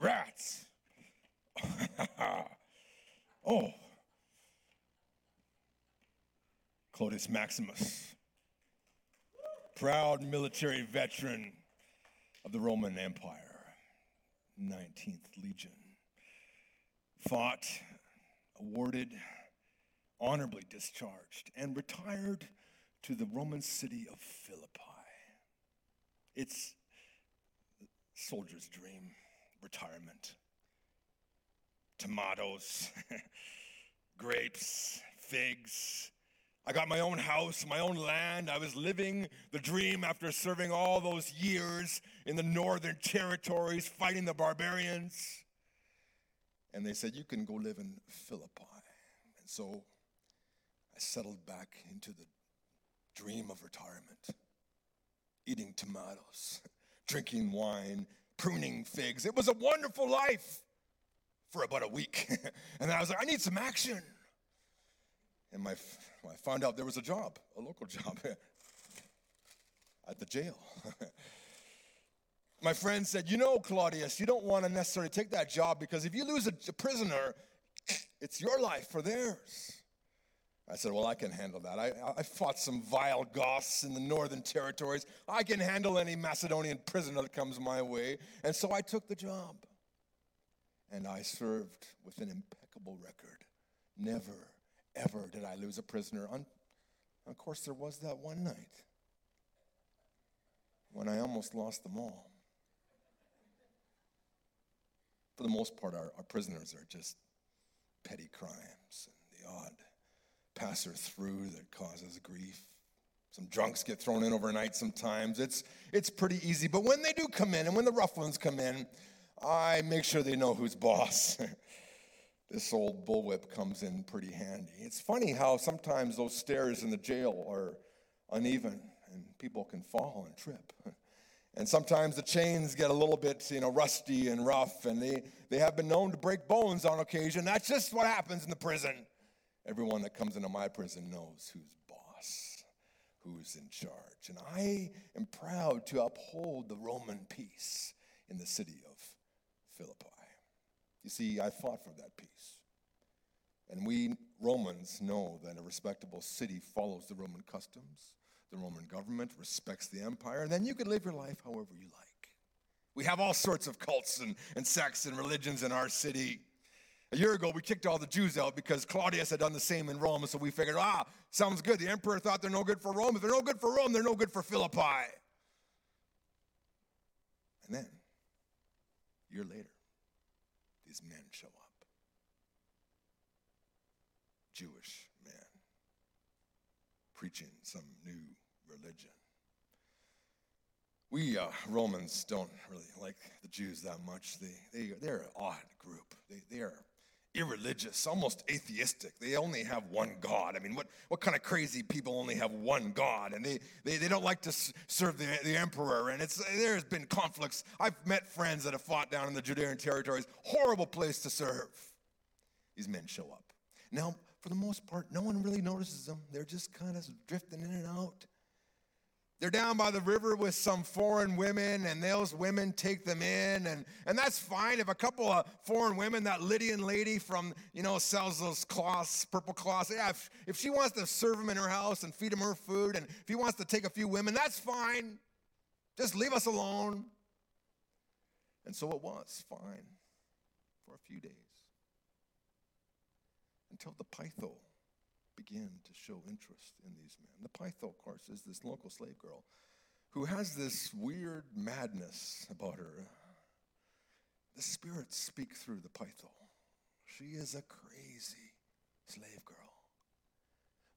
rats. oh, Claudius Maximus, proud military veteran of the Roman Empire, 19th Legion, fought, awarded, honorably discharged, and retired to the Roman city of Philippi. It's soldier's dream, retirement. Tomatoes, grapes, figs. I got my own house, my own land. I was living the dream after serving all those years in the northern territories fighting the barbarians. And they said, You can go live in Philippi. And so I settled back into the dream of retirement, eating tomatoes, drinking wine, pruning figs. It was a wonderful life for about a week. and I was like, I need some action. And my, I found out there was a job, a local job at the jail. my friend said, You know, Claudius, you don't want to necessarily take that job because if you lose a, a prisoner, it's your life for theirs. I said, Well, I can handle that. I, I fought some vile Goths in the northern territories. I can handle any Macedonian prisoner that comes my way. And so I took the job. And I served with an impeccable record. Never, ever did I lose a prisoner. of course, there was that one night when I almost lost them all. For the most part, our, our prisoners are just petty crimes and the odd passer through that causes grief. Some drunks get thrown in overnight sometimes. It's, it's pretty easy. But when they do come in and when the rough ones come in, I make sure they know who's boss. this old bullwhip comes in pretty handy. It's funny how sometimes those stairs in the jail are uneven and people can fall and trip. And sometimes the chains get a little bit, you know, rusty and rough, and they, they have been known to break bones on occasion. That's just what happens in the prison. Everyone that comes into my prison knows who's boss, who's in charge. And I am proud to uphold the Roman peace in the city of Philippi. You see, I fought for that peace. And we Romans know that a respectable city follows the Roman customs, the Roman government respects the empire, and then you can live your life however you like. We have all sorts of cults and, and sects and religions in our city. A year ago, we kicked all the Jews out because Claudius had done the same in Rome. So we figured, ah, sounds good. The emperor thought they're no good for Rome. If they're no good for Rome, they're no good for Philippi. And then, a year later, these men show up. Jewish men preaching some new religion. We uh, Romans don't really like the Jews that much. They, they, they're an odd group. They, they are irreligious, almost atheistic. They only have one God. I mean, what, what kind of crazy people only have one God? And they, they, they don't like to serve the, the emperor. And it's, there's been conflicts. I've met friends that have fought down in the Judean territories. Horrible place to serve. These men show up. Now, for the most part, no one really notices them. They're just kind of drifting in and out. They're down by the river with some foreign women, and those women take them in, and, and that's fine. If a couple of foreign women, that Lydian lady from, you know, sells those cloths, purple cloths, yeah, if, if she wants to serve them in her house and feed them her food, and if he wants to take a few women, that's fine. Just leave us alone. And so it was fine for a few days until the Pytho begin to show interest in these men. The Pytho, of course, is this local slave girl who has this weird madness about her. The spirits speak through the Pytho. She is a crazy slave girl.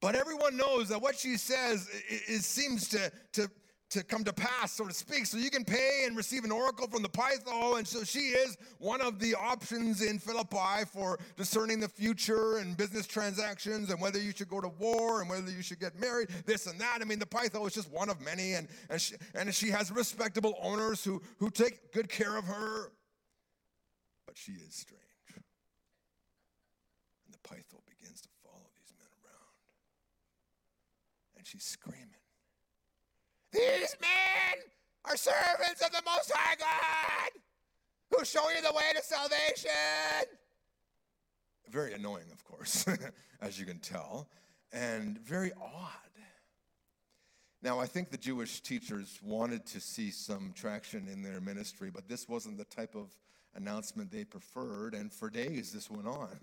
But everyone knows that what she says it, it seems to, to to come to pass, so to speak. So you can pay and receive an oracle from the Pytho. And so she is one of the options in Philippi for discerning the future and business transactions and whether you should go to war and whether you should get married, this and that. I mean, the Pytho is just one of many. And, and, she, and she has respectable owners who, who take good care of her. But she is strange. And the Pytho begins to follow these men around. And she's screaming. These men are servants of the Most High God. who show you the way to salvation. Very annoying, of course, as you can tell, and very odd. Now, I think the Jewish teachers wanted to see some traction in their ministry, but this wasn't the type of announcement they preferred. And for days, this went on.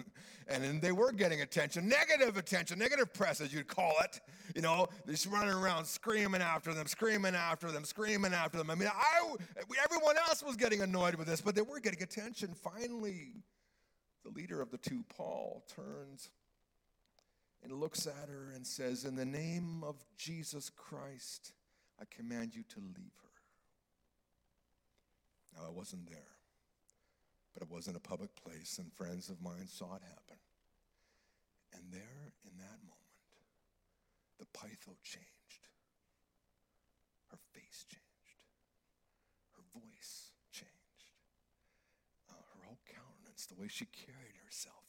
And then they were getting attention, negative attention, negative press, as you'd call it. You know, just running around screaming after them, screaming after them, screaming after them. I mean, I, everyone else was getting annoyed with this, but they were getting attention. Finally, the leader of the two, Paul, turns and looks at her and says, In the name of Jesus Christ, I command you to leave her. Now, I wasn't there but it was in a public place, and friends of mine saw it happen. And there, in that moment, the Pytho changed. Her face changed. Her voice changed. Uh, her whole countenance, the way she carried herself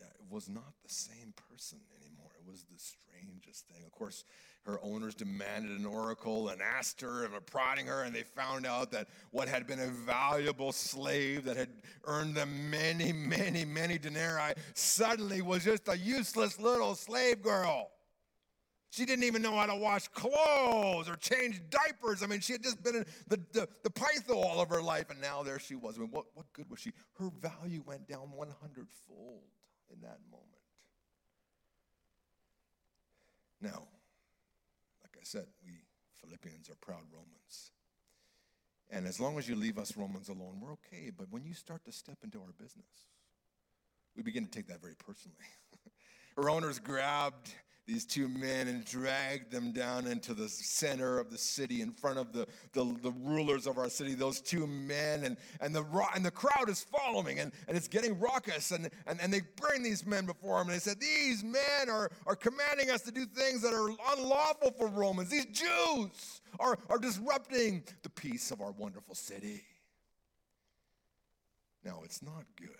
Uh, was not the same person anymore. It was the strangest thing. Of course, her owners demanded an oracle and asked her and were prodding her, and they found out that what had been a valuable slave that had earned them many, many, many denarii suddenly was just a useless little slave girl. She didn't even know how to wash clothes or change diapers. I mean, she had just been in the, the, the Pytho all of her life, and now there she was. I mean, what, what good was she? Her value went down 100 fold in that moment. Now, like I said, we Philippians are proud Romans. And as long as you leave us Romans alone, we're okay. But when you start to step into our business, we begin to take that very personally. our owners grabbed these two men and dragged them down into the center of the city in front of the, the, the, rulers of our city, those two men. And, and, the, and the crowd is following and, and it's getting raucous. And, and, and they bring these men before him and they said, These men are, are commanding us to do things that are unlawful for Romans. These Jews are, are disrupting the peace of our wonderful city. Now, it's not good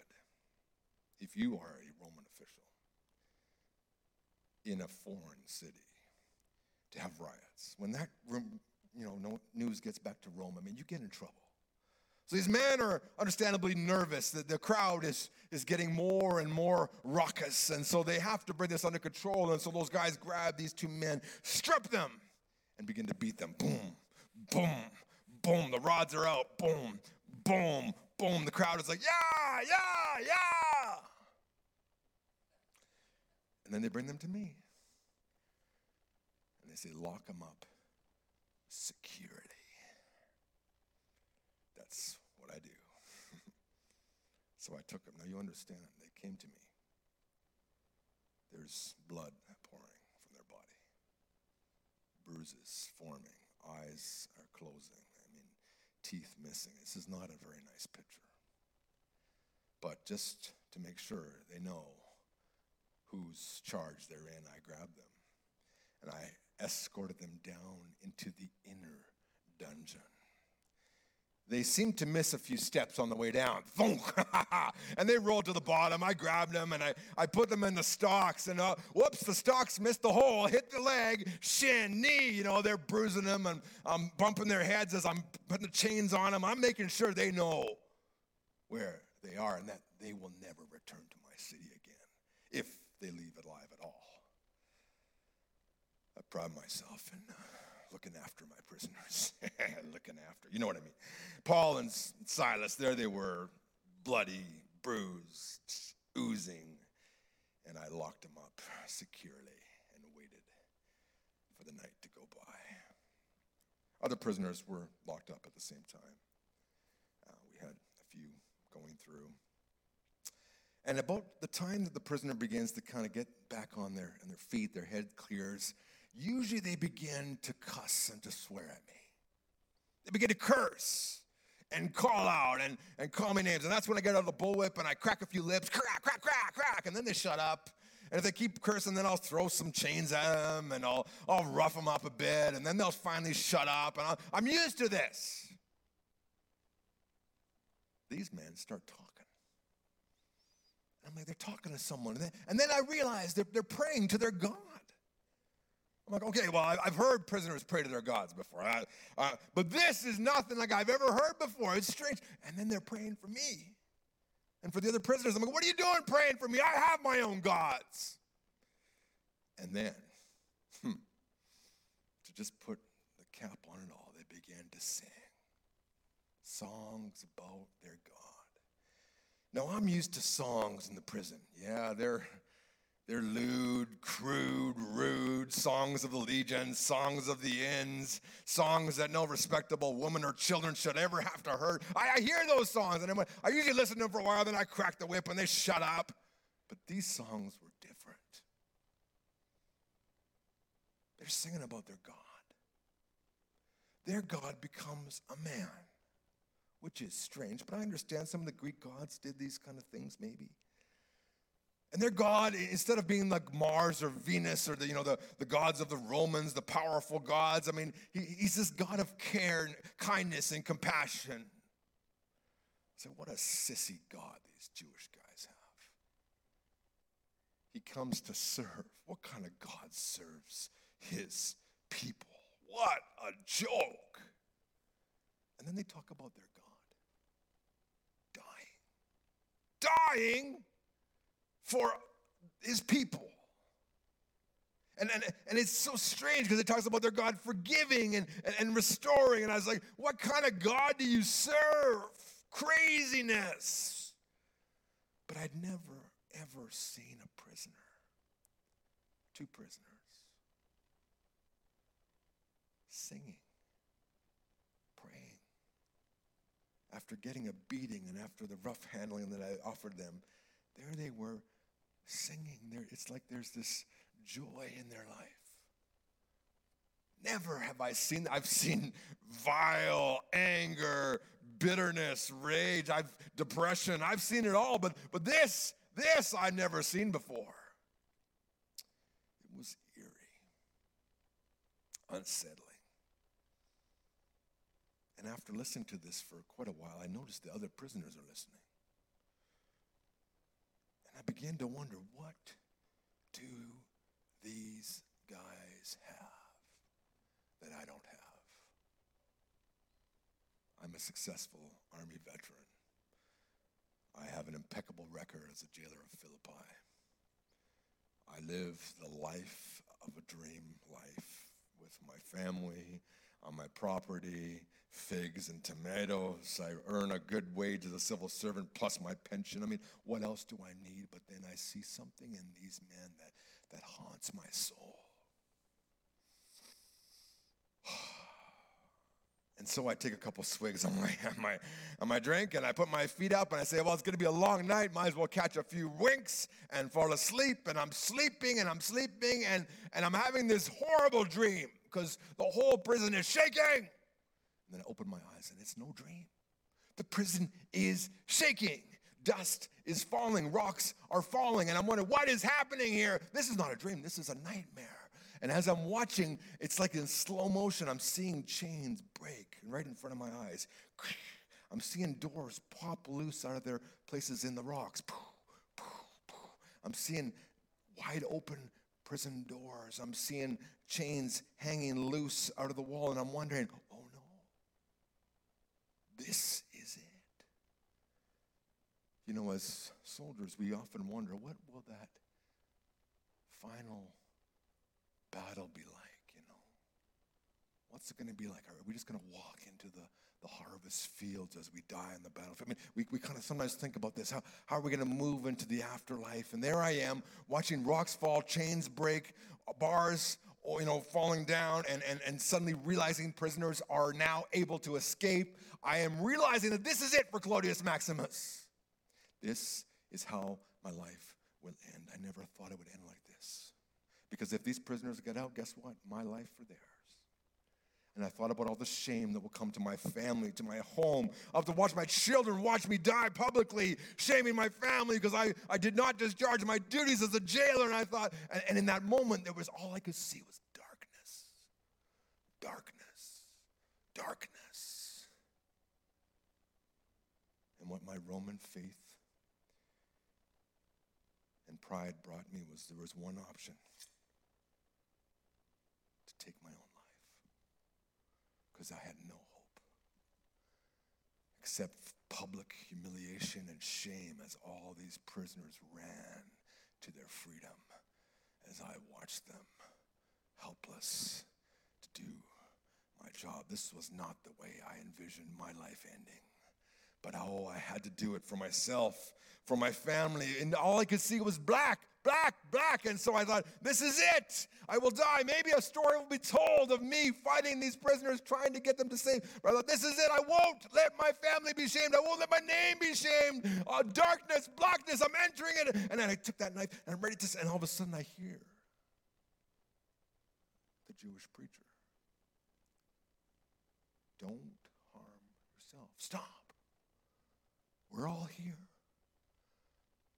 if you are in a foreign city to have riots. When that you know, news gets back to Rome, I mean, you get in trouble. So these men are understandably nervous that the crowd is, is getting more and more raucous, and so they have to bring this under control. And so those guys grab these two men, strip them, and begin to beat them. Boom, boom, boom. The rods are out. Boom, boom, boom. The crowd is like, yeah, yeah, yeah. And then they bring them to me. And they say, lock them up. Security. That's what I do. so I took them. Now you understand, they came to me. There's blood pouring from their body, bruises forming, eyes are closing. I mean, teeth missing. This is not a very nice picture. But just to make sure they know whose charge they're in, I grabbed them and I escorted them down into the inner dungeon. They seemed to miss a few steps on the way down. and they rolled to the bottom. I grabbed them and I, I put them in the stocks. And uh, whoops, the stocks missed the hole, hit the leg, shin, knee. You know, they're bruising them and I'm bumping their heads as I'm putting the chains on them. I'm making sure they know where they are and that they will never return to my city again if they leave alive at all. I pride myself in uh, looking after my prisoners. looking after, you know what I mean. Paul and Silas, there they were, bloody, bruised, oozing, and I locked them up securely and waited for the night to go by. Other prisoners were locked up at the same time. Uh, we had a few going through. And about the time that the prisoner begins to kind of get back on their, on their feet, their head clears, usually they begin to cuss and to swear at me. They begin to curse and call out and, and call me names. And that's when I get out of the bullwhip and I crack a few lips, crack, crack, crack, crack, and then they shut up. And if they keep cursing, then I'll throw some chains at them and I'll, I'll rough them up a bit, and then they'll finally shut up. And i am used to this. These men start talking. I'm like, they're talking to someone. And then, and then I realize they're, they're praying to their God. I'm like, okay, well, I've heard prisoners pray to their gods before, I, but this is nothing like I've ever heard before. It's strange. And then they're praying for me and for the other prisoners. I'm like, what are you doing praying for me? I have my own gods. And then, hmm, to just put the cap on it all, they began to sing songs about their God. Now, I'm used to songs in the prison. Yeah, they're they're lewd, crude, rude, songs of the legions, songs of the inns, songs that no respectable woman or children should ever have to hear. I, I hear those songs, and I'm, I usually listen to them for a while, then I crack the whip and they shut up. But these songs were different. They're singing about their God. Their God becomes a man, which is strange, but I understand some of the Greek gods did these kind of things maybe. And their God, instead of being like Mars or Venus or the, you know, the, the gods of the Romans, the powerful gods, I mean, he, he's this God of care and kindness and compassion. So, what a sissy God these Jewish guys have. He comes to serve. What kind of God serves his people? What a joke. And then they talk about their God dying. Dying for his people. And, and, and it's so strange because it talks about their God forgiving and, and, and restoring. And I was like, what kind of God do you serve? Craziness. But I'd never, ever seen a prisoner, two prisoners, singing, praying. After getting a beating and after the rough handling that I offered them, there they were singing. There, it's like there's this joy in their life. Never have I seen, I've seen vile anger, bitterness, rage, I've depression, I've seen it all, but but this, this I've never seen before. It was eerie, unsettling. And after listening to this for quite a while, I noticed the other prisoners are listening. I began to wonder what do these guys have that I don't have? I'm a successful Army veteran. I have an impeccable record as a jailer of Philippi. I live the life of a dream life with my family, on my property, figs and tomatoes. I earn a good wage as a civil servant plus my pension. I mean, what else do I need? But then I see something in these men that, that haunts my soul. And so I take a couple swigs on my, on my, on my drink and I put my feet up and I say, Well, it's going to be a long night. Might as well catch a few winks and fall asleep. And I'm sleeping and I'm sleeping and, and I'm having this horrible dream because the whole prison is shaking. And then I open my eyes and it's no dream. The prison is shaking. Dust is falling. Rocks are falling. And I'm wondering, what is happening here? This is not a dream. This is a nightmare. And as I'm watching, it's like in slow motion, I'm seeing chains break right in front of my eyes. I'm seeing doors pop loose out of their places in the rocks. I'm seeing wide open prison doors. I'm seeing chains hanging loose out of the wall, and I'm wondering, oh no, this is it. You know, as soldiers, we often wonder what will that final battle be like? You know, what's it going to be like? Are we just going to walk into the, the harvest fields as we die in the battlefield? I mean, we, we kind of sometimes think about this. How, how are we going to move into the afterlife? And there I am watching rocks fall, chains break, bars oh, you know, falling down and, and, and suddenly realizing prisoners are now able to escape. I am realizing that this is it for Claudius Maximus. This is how my life will end. I never thought it would end like this. Because if these prisoners get out, guess what? My life for theirs. And I thought about all the shame that will come to my family, to my home. I'll have to watch my children watch me die publicly, shaming my family because I, I did not discharge my duties as a jailer. And I thought, and, and in that moment, there was all I could see was darkness, darkness, darkness. And what my Roman faith and pride brought me was there was one option. To take my own because I had no hope except public humiliation and shame as all these prisoners ran to their freedom as I watched them helpless to do my job. This was not the way I envisioned my life ending. But oh, I had to do it for myself, for my family. And all I could see was black, black, black. And so I thought, this is it. I will die. Maybe a story will be told of me fighting these prisoners, trying to get them to save. But I thought, this is it. I won't let my family be shamed. I won't let my name be shamed. Uh, darkness, blackness, I'm entering it. And then I took that knife and I'm ready to, and all of a sudden I hear the Jewish preacher. Don't harm yourself. Stop. We're all here.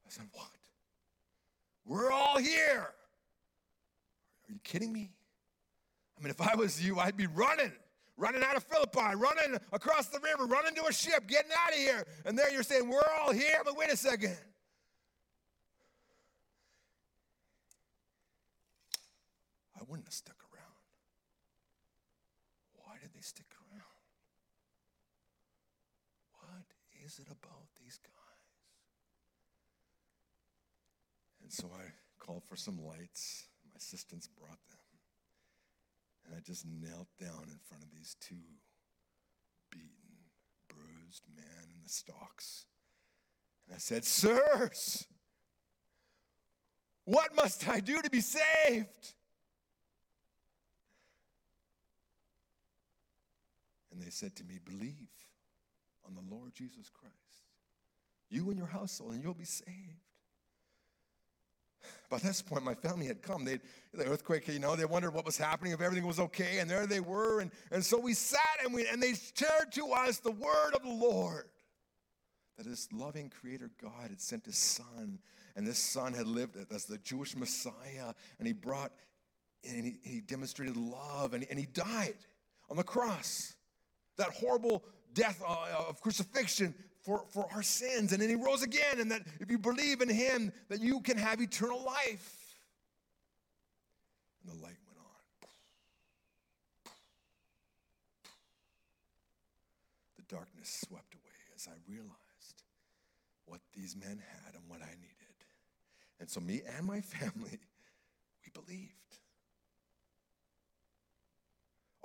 I said, What? We're all here. Are you kidding me? I mean, if I was you, I'd be running, running out of Philippi, running across the river, running to a ship, getting out of here. And there you're saying, We're all here, but wait a second. I wouldn't have stuck around. Why did they stick around? What is it about these guys? And so I called for some lights. My assistants brought them. And I just knelt down in front of these two beaten, bruised men in the stocks. And I said, Sirs, what must I do to be saved? And they said to me, Believe on the Lord Jesus Christ, you and your household, and you'll be saved. By this point, my family had come. They'd, the earthquake, you know, they wondered what was happening, if everything was okay, and there they were. And, and so we sat and, we, and they shared to us the word of the Lord. That this loving creator God had sent his son, and this son had lived as the Jewish Messiah, and he brought, and he, he demonstrated love, and, and he died on the cross. That horrible death uh, of crucifixion for, for our sins. And then he rose again, and that if you believe in him, that you can have eternal life. And the light went on. The darkness swept away as I realized what these men had and what I needed. And so, me and my family, we believed.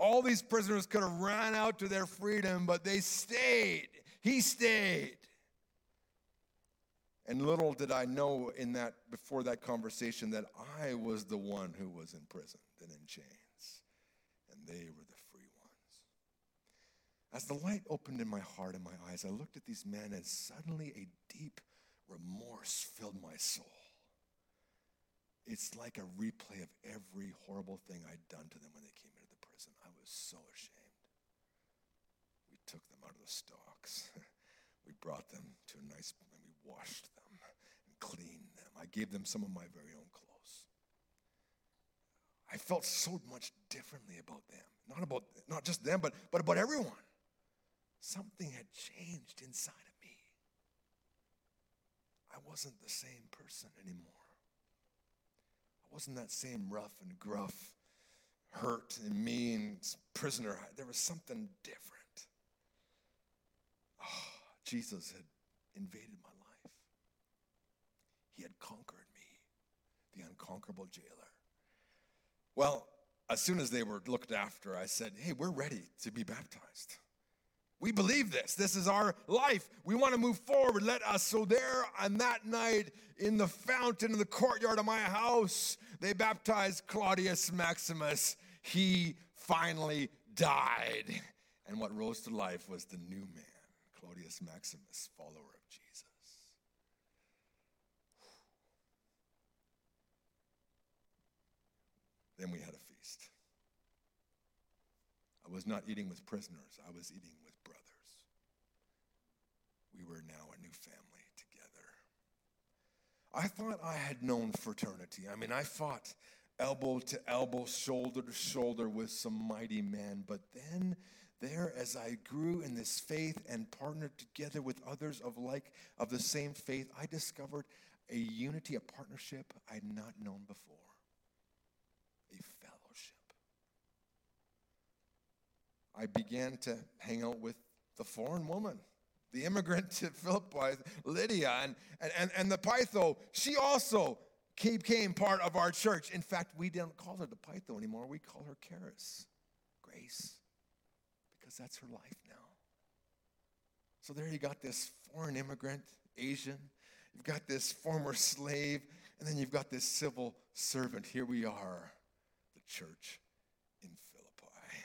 All these prisoners could have ran out to their freedom, but they stayed. He stayed. And little did I know in that before that conversation that I was the one who was imprisoned and in chains, and they were the free ones. As the light opened in my heart and my eyes, I looked at these men, and suddenly a deep remorse filled my soul. It's like a replay of every horrible thing I'd done to them when they came was so ashamed. We took them out of the stocks. we brought them to a nice, and we washed them and cleaned them. I gave them some of my very own clothes. I felt so much differently about them. Not about not just them, but, but about everyone. Something had changed inside of me. I wasn't the same person anymore. I wasn't that same rough and gruff hurt and mean prisoner. There was something different. Oh, Jesus had invaded my life. He had conquered me, the unconquerable jailer. Well, as soon as they were looked after, I said, Hey, we're ready to be baptized. We believe this. This is our life. We want to move forward. Let us. So, there on that night in the fountain in the courtyard of my house, they baptized Claudius Maximus he finally died. And what rose to life was the new man, Claudius Maximus, follower of Jesus. Then we had a feast. I was not eating with prisoners, I was eating with brothers. We were now a new family together. I thought I had known fraternity. I mean, I fought elbow to elbow, shoulder to shoulder with some mighty men. But then, there, as I grew in this faith and partnered together with others of like of the same faith, I discovered a unity, a partnership I'd not known before, a fellowship. I began to hang out with the foreign woman, the immigrant to Philippi, Lydia. And, and, and the Pytho, she also became part of our church. In fact, we don't call her the Pytho anymore. We call her Charis, Grace, because that's her life now. So there you got this foreign immigrant, Asian. You've got this former slave, and then you've got this civil servant. Here we are, the church in Philippi.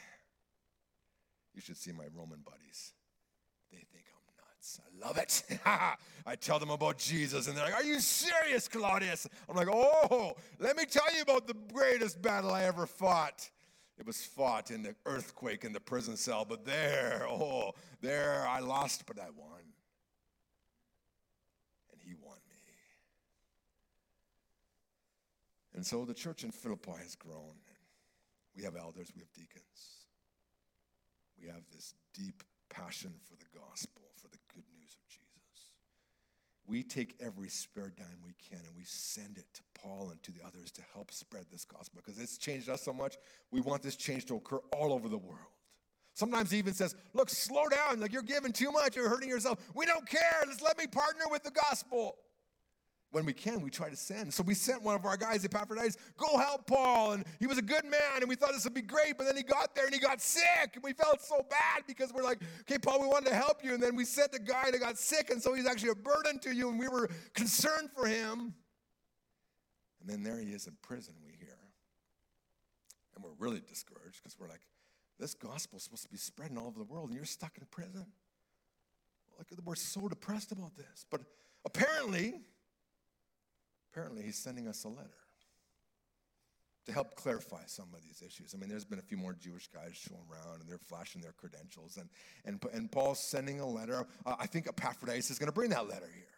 You should see my Roman buddies. They think I love it. I tell them about Jesus, and they're like, Are you serious, Claudius? I'm like, Oh, let me tell you about the greatest battle I ever fought. It was fought in the earthquake in the prison cell, but there, oh, there I lost, but I won. And he won me. And so the church in Philippi has grown. We have elders, we have deacons. We have this deep passion for the gospel, for the good news of Jesus. We take every spare dime we can and we send it to Paul and to the others to help spread this gospel because it's changed us so much. We want this change to occur all over the world. Sometimes he even says, Look, slow down. Like you're giving too much. You're hurting yourself. We don't care. Let's let me partner with the gospel. When we can, we try to send. So we sent one of our guys, Epaphroditus, go help Paul. And he was a good man, and we thought this would be great. But then he got there and he got sick. And we felt so bad because we're like, okay, Paul, we wanted to help you. And then we sent a guy that got sick, and so he's actually a burden to you. And we were concerned for him. And then there he is in prison, we hear. And we're really discouraged because we're like, this gospel is supposed to be spreading all over the world, and you're stuck in prison. Like, we're so depressed about this. But apparently, apparently he's sending us a letter to help clarify some of these issues. I mean, there's been a few more Jewish guys showing around and they're flashing their credentials. And, and, and Paul's sending a letter. Uh, I think Epaphroditus is going to bring that letter here.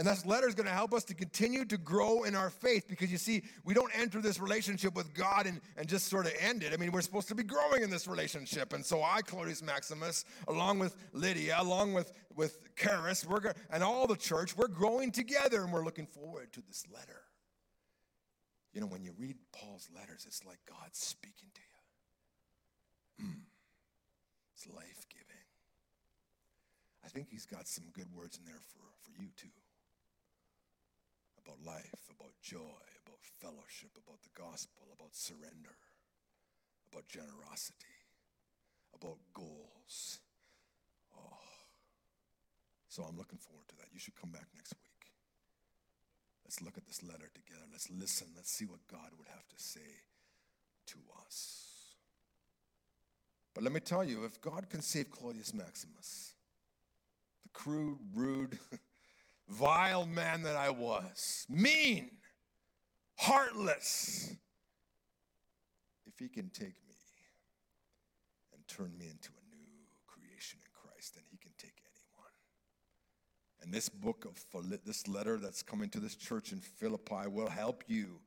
And this letter is going to help us to continue to grow in our faith because you see, we don't enter this relationship with God and, and just sort of end it. I mean, we're supposed to be growing in this relationship. And so I, Claudius Maximus, along with Lydia, along with, with Charis, we're and all the church, we're growing together and we're looking forward to this letter. You know, when you read Paul's letters, it's like God speaking to you. Mm. It's life giving. I think he's got some good words in there for, for you too about life, about joy, about fellowship, about the gospel, about surrender, about generosity, about goals. Oh. So I'm looking forward to that. You should come back next week. Let's look at this letter together. Let's listen. Let's see what God would have to say to us. But let me tell you, if God can save Claudius Maximus, the crude, rude, vile man that I was, mean, heartless, if he can take me and turn me into a new creation in Christ, then he can take anyone. And this book of this letter that's coming to this church in Philippi will help you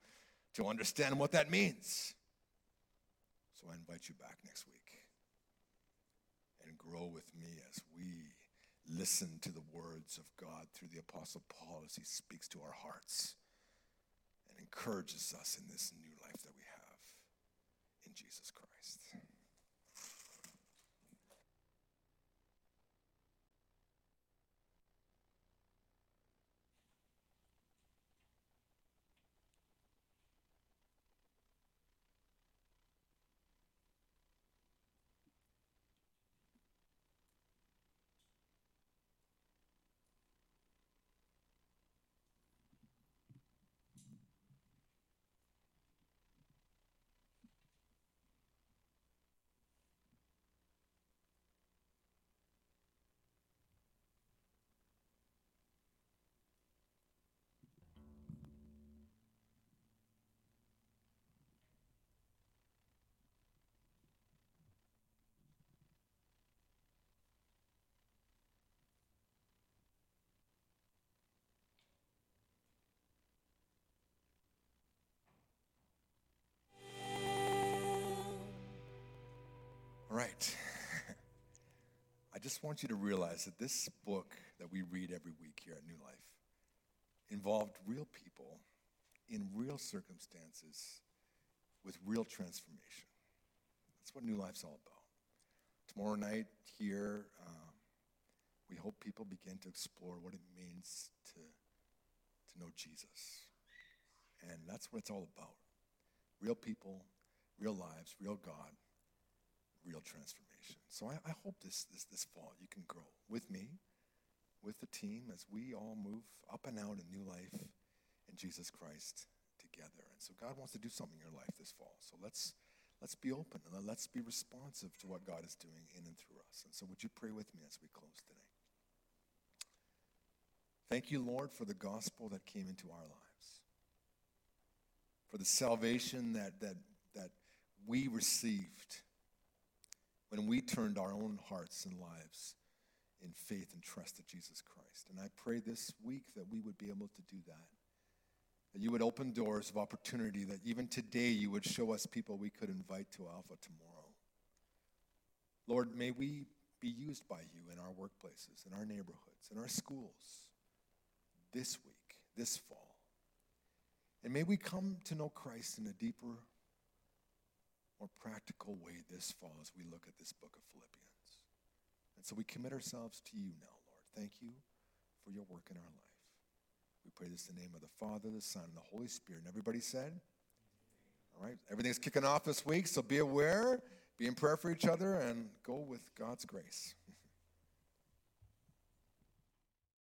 to understand what that means. So I invite you back next week and grow with me as listen to the words of God through the Apostle Paul as he speaks to our hearts and encourages us in this new life that we have in Jesus Christ. Right. I just want you to realize that this book that we read every week here at New Life involved real people in real circumstances with real transformation. That's what New Life's all about. Tomorrow night here, um, we hope people begin to explore what it means to, to know Jesus. And that's what it's all about. Real people, real lives, real God, real transformation. So I, I hope this, this, this fall you can grow with me, with the team, as we all move up and out in new life in Jesus Christ together. And so God wants to do something in your life this fall. So let's let's be open and let's be responsive to what God is doing in and through us. And so would you pray with me as we close today? Thank you, Lord, for the gospel that came into our lives. For the salvation that that that we received when we turned our own hearts and lives in faith and trust to Jesus Christ. And I pray this week that we would be able to do that that you would open doors of opportunity, that even today you would show us people we could invite to Alpha tomorrow. Lord, may we be used by you in our workplaces, in our neighborhoods, in our schools this week, this fall. And may we come to know Christ in a deeper, more practical way this fall as we look at this book of Philippians. And so we commit ourselves to you now, Lord. Thank you for your work in our life. We pray this in the name of the Father, the Son, and the Holy Spirit. And everybody said? All right, everything's kicking off this week, so be aware, be in prayer for each other, and go with God's grace.